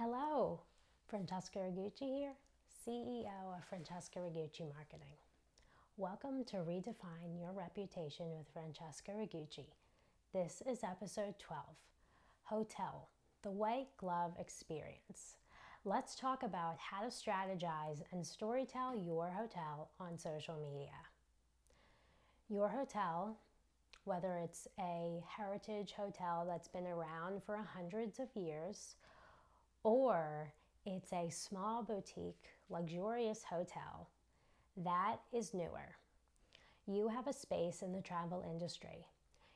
Hello, Francesca Rigucci here, CEO of Francesca Rigucci Marketing. Welcome to Redefine Your Reputation with Francesca Rigucci. This is episode 12 Hotel, the White Glove Experience. Let's talk about how to strategize and storytell your hotel on social media. Your hotel, whether it's a heritage hotel that's been around for hundreds of years, or it's a small boutique, luxurious hotel that is newer. You have a space in the travel industry.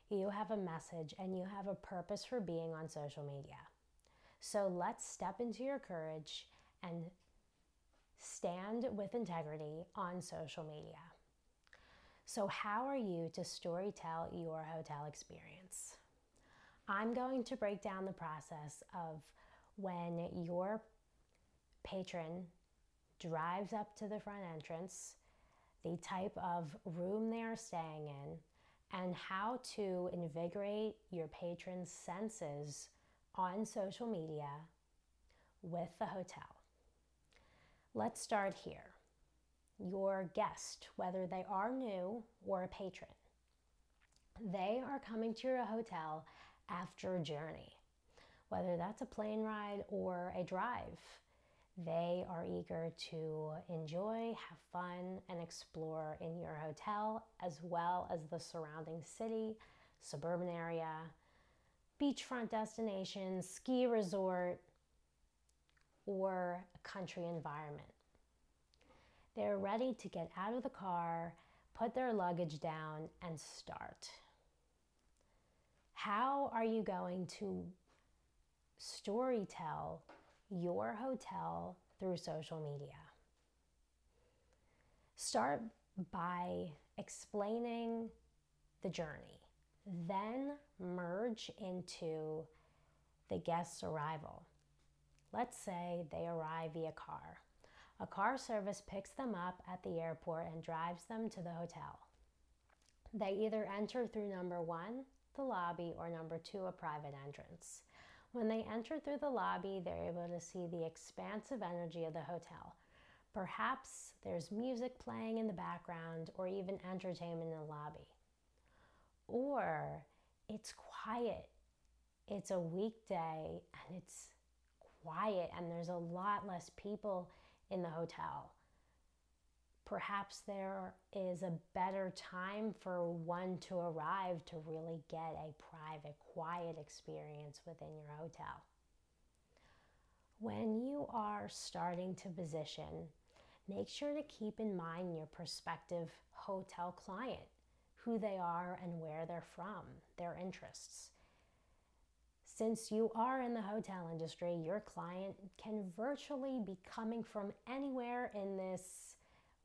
You have a message and you have a purpose for being on social media. So let's step into your courage and stand with integrity on social media. So, how are you to storytell your hotel experience? I'm going to break down the process of when your patron drives up to the front entrance, the type of room they are staying in, and how to invigorate your patron's senses on social media with the hotel. Let's start here. Your guest, whether they are new or a patron, they are coming to your hotel after a journey whether that's a plane ride or a drive. They are eager to enjoy, have fun, and explore in your hotel as well as the surrounding city, suburban area, beachfront destination, ski resort, or a country environment. They're ready to get out of the car, put their luggage down, and start. How are you going to storytell your hotel through social media. Start by explaining the journey, then merge into the guest's arrival. Let's say they arrive via car. A car service picks them up at the airport and drives them to the hotel. They either enter through number one, the lobby, or number two, a private entrance. When they enter through the lobby, they're able to see the expansive energy of the hotel. Perhaps there's music playing in the background or even entertainment in the lobby. Or it's quiet. It's a weekday and it's quiet and there's a lot less people in the hotel perhaps there is a better time for one to arrive to really get a private, quiet experience within your hotel. When you are starting to position, make sure to keep in mind your prospective hotel client, who they are and where they're from, their interests. Since you are in the hotel industry, your client can virtually be coming from anywhere in this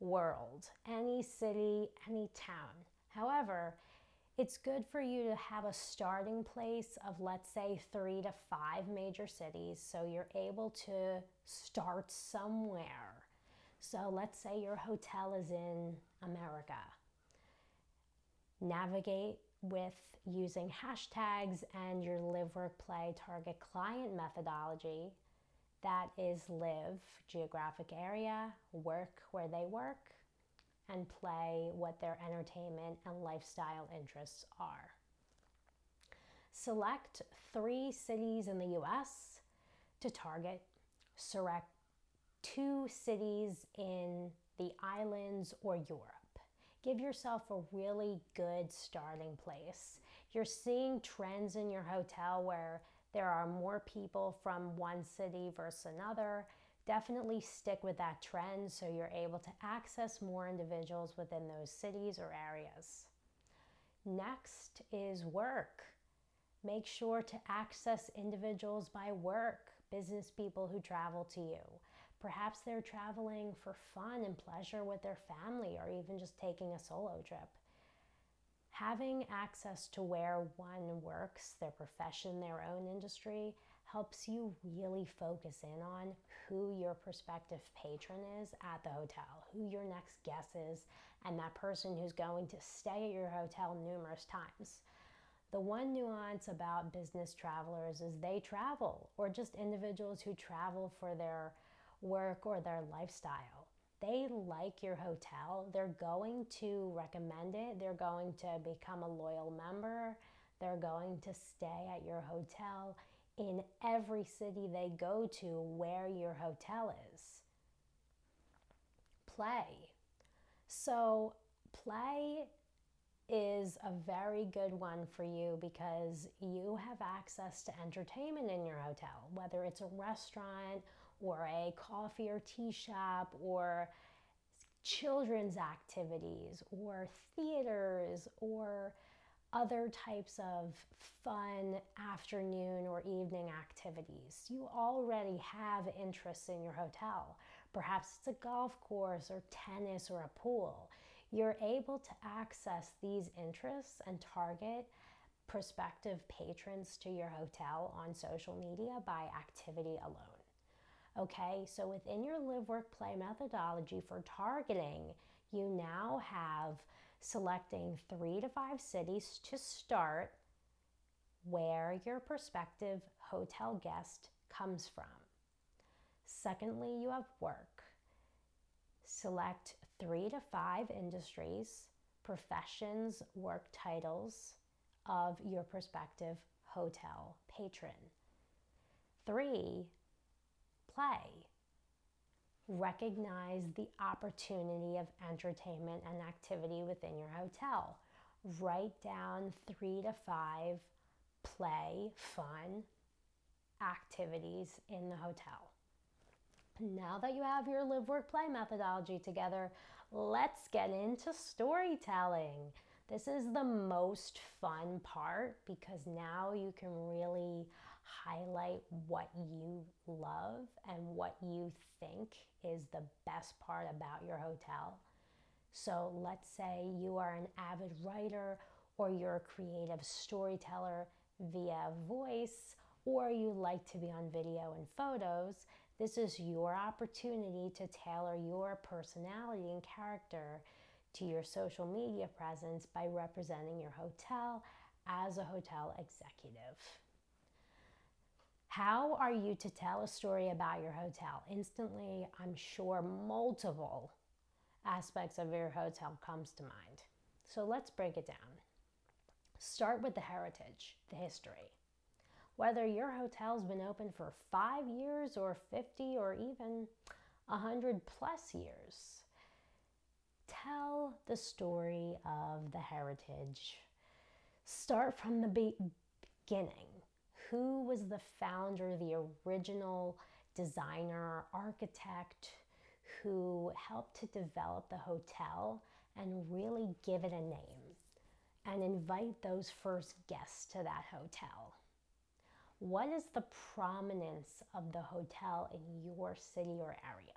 world, any city, any town. However, it's good for you to have a starting place of, let's say, three to five major cities so you're able to start somewhere. So, let's say your hotel is in America. Navigate with using hashtags and your live, work, play target client methodology that is live, geographic area, work where they work, and play what their entertainment and lifestyle interests are. Select three cities in the US to target. Select two cities in the islands or Europe. Give yourself a really good starting place. You're seeing trends in your hotel where there are more people from one city versus another. Definitely stick with that trend so you're able to access more individuals within those cities or areas. Next is work. Make sure to access individuals by work, business people who travel to you. Perhaps they're traveling for fun and pleasure with their family or even just taking a solo trip having access to where one works, their profession, their own industry, helps you really focus in on who your prospective patron is at the hotel, who your next guest is, and that person who's going to stay at your hotel numerous times. The one nuance about business travelers is they travel, or just individuals who travel for their work or their lifestyle. They like your hotel. They're going to recommend it. They're going to become a loyal member. They're going to stay at your hotel in every city they go to where your hotel is. Play. So, play is a very good one for you because you have access to entertainment in your hotel, whether it's a restaurant or a coffee or tea shop or children's activities or theaters or other types of fun afternoon or evening activities. You already have interests in your hotel. Perhaps it's a golf course or tennis or a pool. You're able to access these interests and target prospective patrons to your hotel on social media by activity alone. Okay, so within your live, work, play methodology for targeting, you now have selecting three to five cities to start where your prospective hotel guest comes from. Secondly, you have work. Select three to five industries, professions, work titles of your prospective hotel patron. Three, play. Recognize the opportunity of entertainment and activity within your hotel. Write down three to five play, fun activities in the hotel. Now that you have your live, work, play methodology together, let's get into storytelling. This is the most fun part because now you can really highlight what you love and what you think is the best part about your hotel. So let's say you are an avid writer or you're a creative storyteller via voice or you like to be on video and photos. This is your opportunity to tailor your personality and character to your social media presence by representing your hotel as a hotel executive. How are you to tell a story about your hotel? Instantly, I'm sure multiple aspects of your hotel comes to mind. So let's break it down. Start with the heritage, the history. Whether your hotel's been open for 5 years or 50 or even 100 plus years, tell the story of the heritage. Start from the beginning who was the founder, the original designer, architect who helped to develop the hotel and really give it a name and invite those first guests to that hotel. What is the prominence of the hotel in your city or area?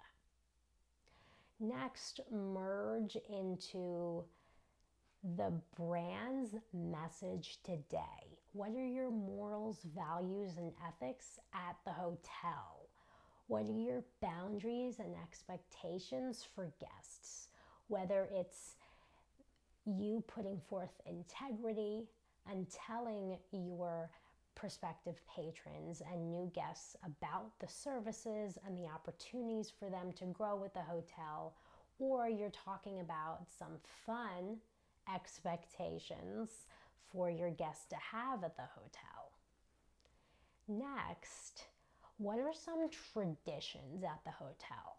Next, merge into the brand's message today. What are your morals, values, and ethics at the hotel? What are your boundaries and expectations for guests? Whether it's you putting forth integrity and telling your prospective patrons and new guests about the services and the opportunities for them to grow with the hotel, or you're talking about some fun expectations for your guests to have at the hotel. Next, what are some traditions at the hotel?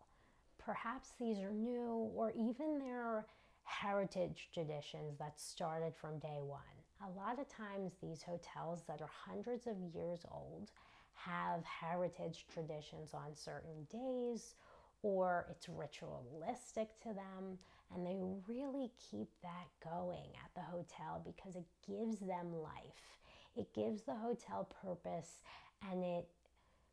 Perhaps these are new or even they're heritage traditions that started from day one. A lot of times, these hotels that are hundreds of years old have heritage traditions on certain days or it's ritualistic to them and they really keep that going at the hotel because it gives them life. It gives the hotel purpose and it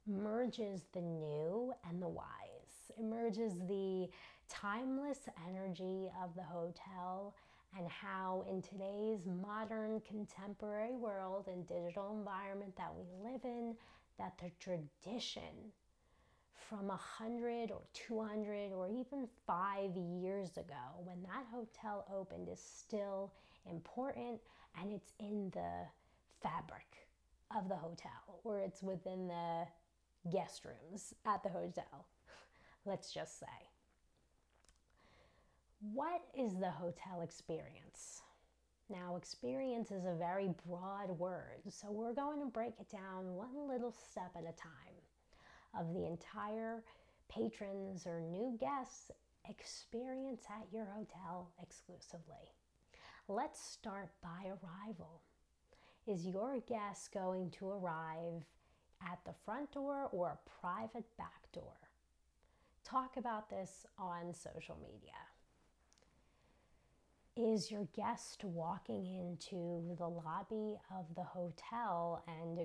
merges the new and the wise. It merges the timeless energy of the hotel and how in today's modern contemporary world and digital environment that we live in that the tradition from a hundred or 200 or even five years ago when that hotel opened is still important and it's in the fabric of the hotel or it's within the guest rooms at the hotel, let's just say. What is the hotel experience? Now, experience is a very broad word, so we're going to break it down one little step at a time of the entire patrons or new guests experience at your hotel exclusively. Let's start by arrival. Is your guest going to arrive at the front door or a private back door? Talk about this on social media. Is your guest walking into the lobby of the hotel and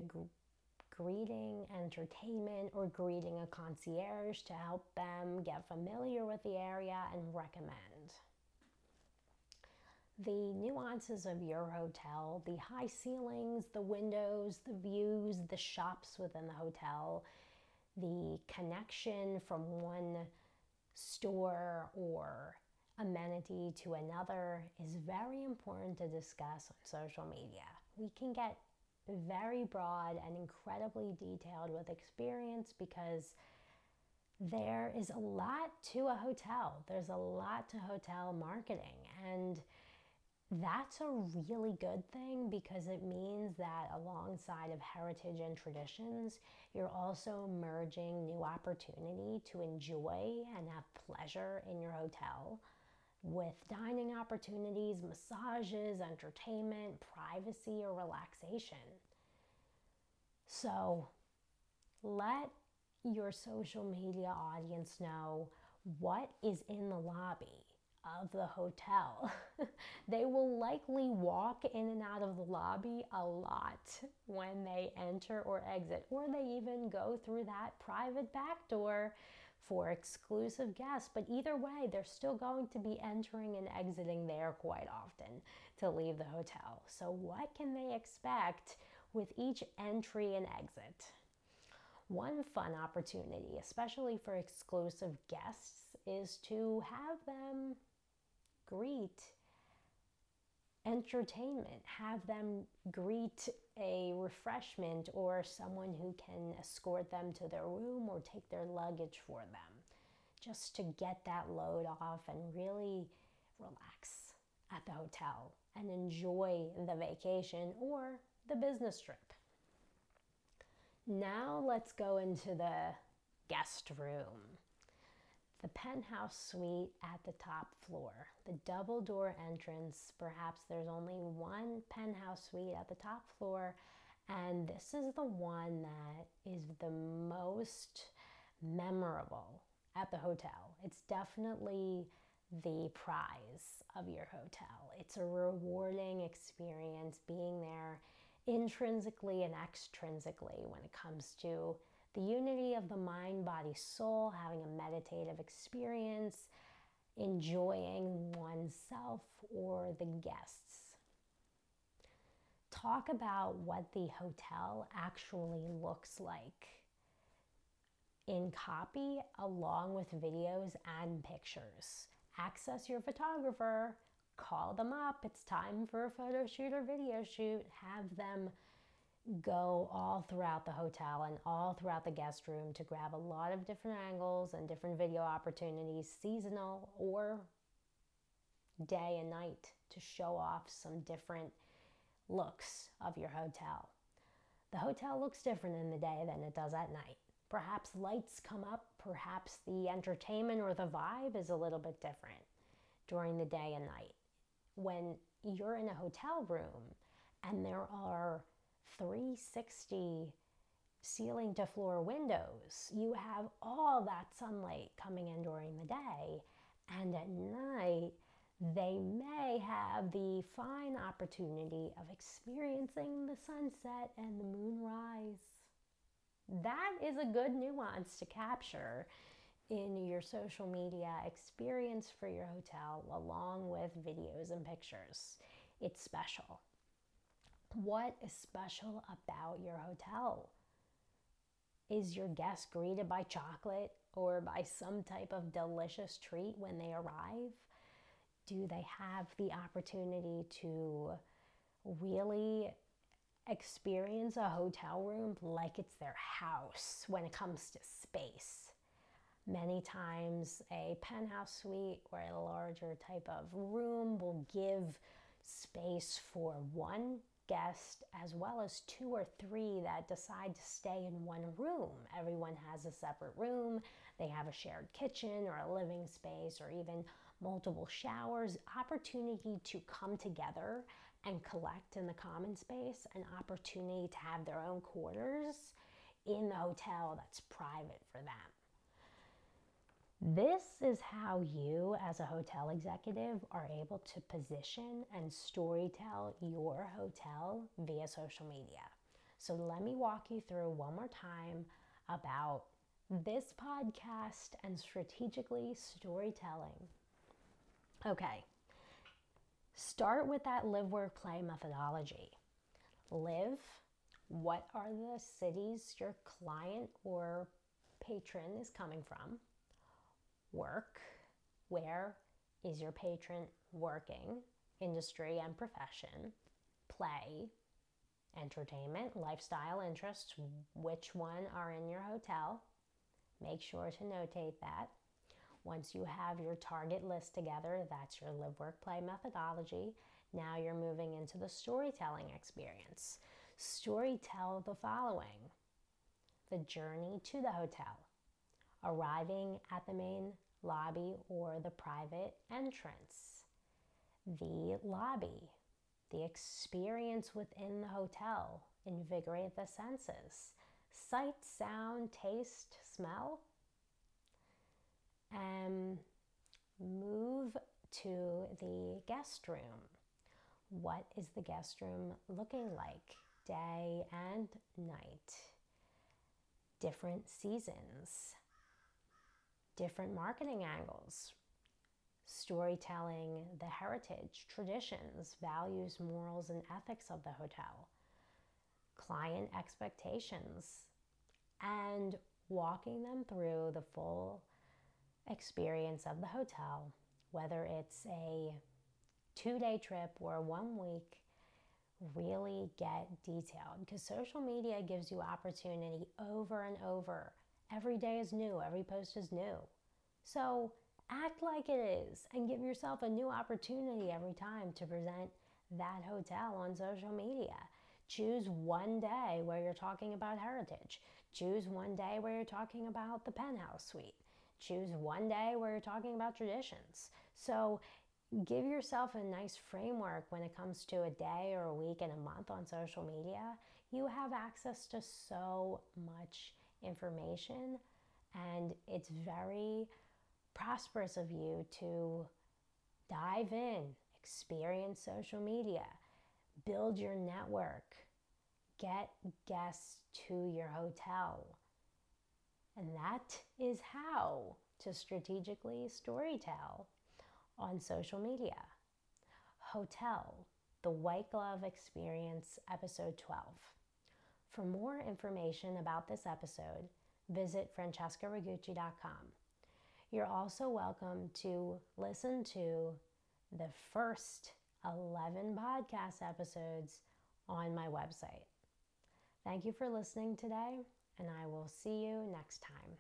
greeting entertainment or greeting a concierge to help them get familiar with the area and recommend? the nuances of your hotel, the high ceilings, the windows, the views, the shops within the hotel, the connection from one store or amenity to another is very important to discuss on social media. We can get very broad and incredibly detailed with experience because there is a lot to a hotel. There's a lot to hotel marketing and that's a really good thing because it means that alongside of heritage and traditions, you're also merging new opportunity to enjoy and have pleasure in your hotel with dining opportunities, massages, entertainment, privacy, or relaxation. So let your social media audience know what is in the lobby of the hotel. they will likely walk in and out of the lobby a lot when they enter or exit, or they even go through that private back door for exclusive guests. But either way, they're still going to be entering and exiting there quite often to leave the hotel. So, what can they expect with each entry and exit? One fun opportunity, especially for exclusive guests, is to have them greet entertainment, have them greet a refreshment or someone who can escort them to their room or take their luggage for them, just to get that load off and really relax at the hotel and enjoy the vacation or the business trip. Now let's go into the guest room the penthouse suite at the top floor, the double door entrance. Perhaps there's only one penthouse suite at the top floor, and this is the one that is the most memorable at the hotel. It's definitely the prize of your hotel. It's a rewarding experience being there intrinsically and extrinsically when it comes to the unity of the mind, body, soul, having a meditative experience, enjoying oneself or the guests. Talk about what the hotel actually looks like in copy along with videos and pictures. Access your photographer, call them up. It's time for a photo shoot or video shoot. Have them go all throughout the hotel and all throughout the guest room to grab a lot of different angles and different video opportunities, seasonal or day and night, to show off some different looks of your hotel. The hotel looks different in the day than it does at night. Perhaps lights come up, perhaps the entertainment or the vibe is a little bit different during the day and night. When you're in a hotel room and there are 360 ceiling to floor windows. You have all that sunlight coming in during the day, and at night, they may have the fine opportunity of experiencing the sunset and the moonrise. That is a good nuance to capture in your social media experience for your hotel, along with videos and pictures. It's special. What is special about your hotel? Is your guest greeted by chocolate or by some type of delicious treat when they arrive? Do they have the opportunity to really experience a hotel room like it's their house when it comes to space. Many times, a penthouse suite or a larger type of room will give space for one guest as well as two or three that decide to stay in one room. Everyone has a separate room, they have a shared kitchen or a living space or even multiple showers, opportunity to come together and collect in the common space, an opportunity to have their own quarters in the hotel that's private for them. This is how you, as a hotel executive, are able to position and storytell your hotel via social media. So, let me walk you through one more time about this podcast and strategically storytelling. Okay, start with that live, work, play methodology. Live, what are the cities your client or patron is coming from? Work, where is your patron working? Industry and profession. Play, entertainment, lifestyle interests, which one are in your hotel? Make sure to notate that. Once you have your target list together, that's your live, work, play methodology. Now you're moving into the storytelling experience. Storytell the following the journey to the hotel, arriving at the main lobby or the private entrance, the lobby, the experience within the hotel, invigorate the senses, sight, sound, taste, smell, and move to the guest room. What is the guest room looking like day and night? Different seasons, different marketing angles, storytelling the heritage, traditions, values, morals, and ethics of the hotel, client expectations, and walking them through the full experience of the hotel, whether it's a two day trip or one week, really get detailed. Because social media gives you opportunity over and over. Every day is new, every post is new. So act like it is and give yourself a new opportunity every time to present that hotel on social media. Choose one day where you're talking about heritage. Choose one day where you're talking about the penthouse suite choose one day where you're talking about traditions. So give yourself a nice framework when it comes to a day or a week and a month on social media. You have access to so much information, and it's very prosperous of you to dive in, experience social media, build your network, get guests to your hotel and that is how to strategically storytell on social media. Hotel, the White Glove Experience, Episode 12. For more information about this episode, visit francescarigucci.com. You're also welcome to listen to the first 11 podcast episodes on my website. Thank you for listening today and I will see you next time.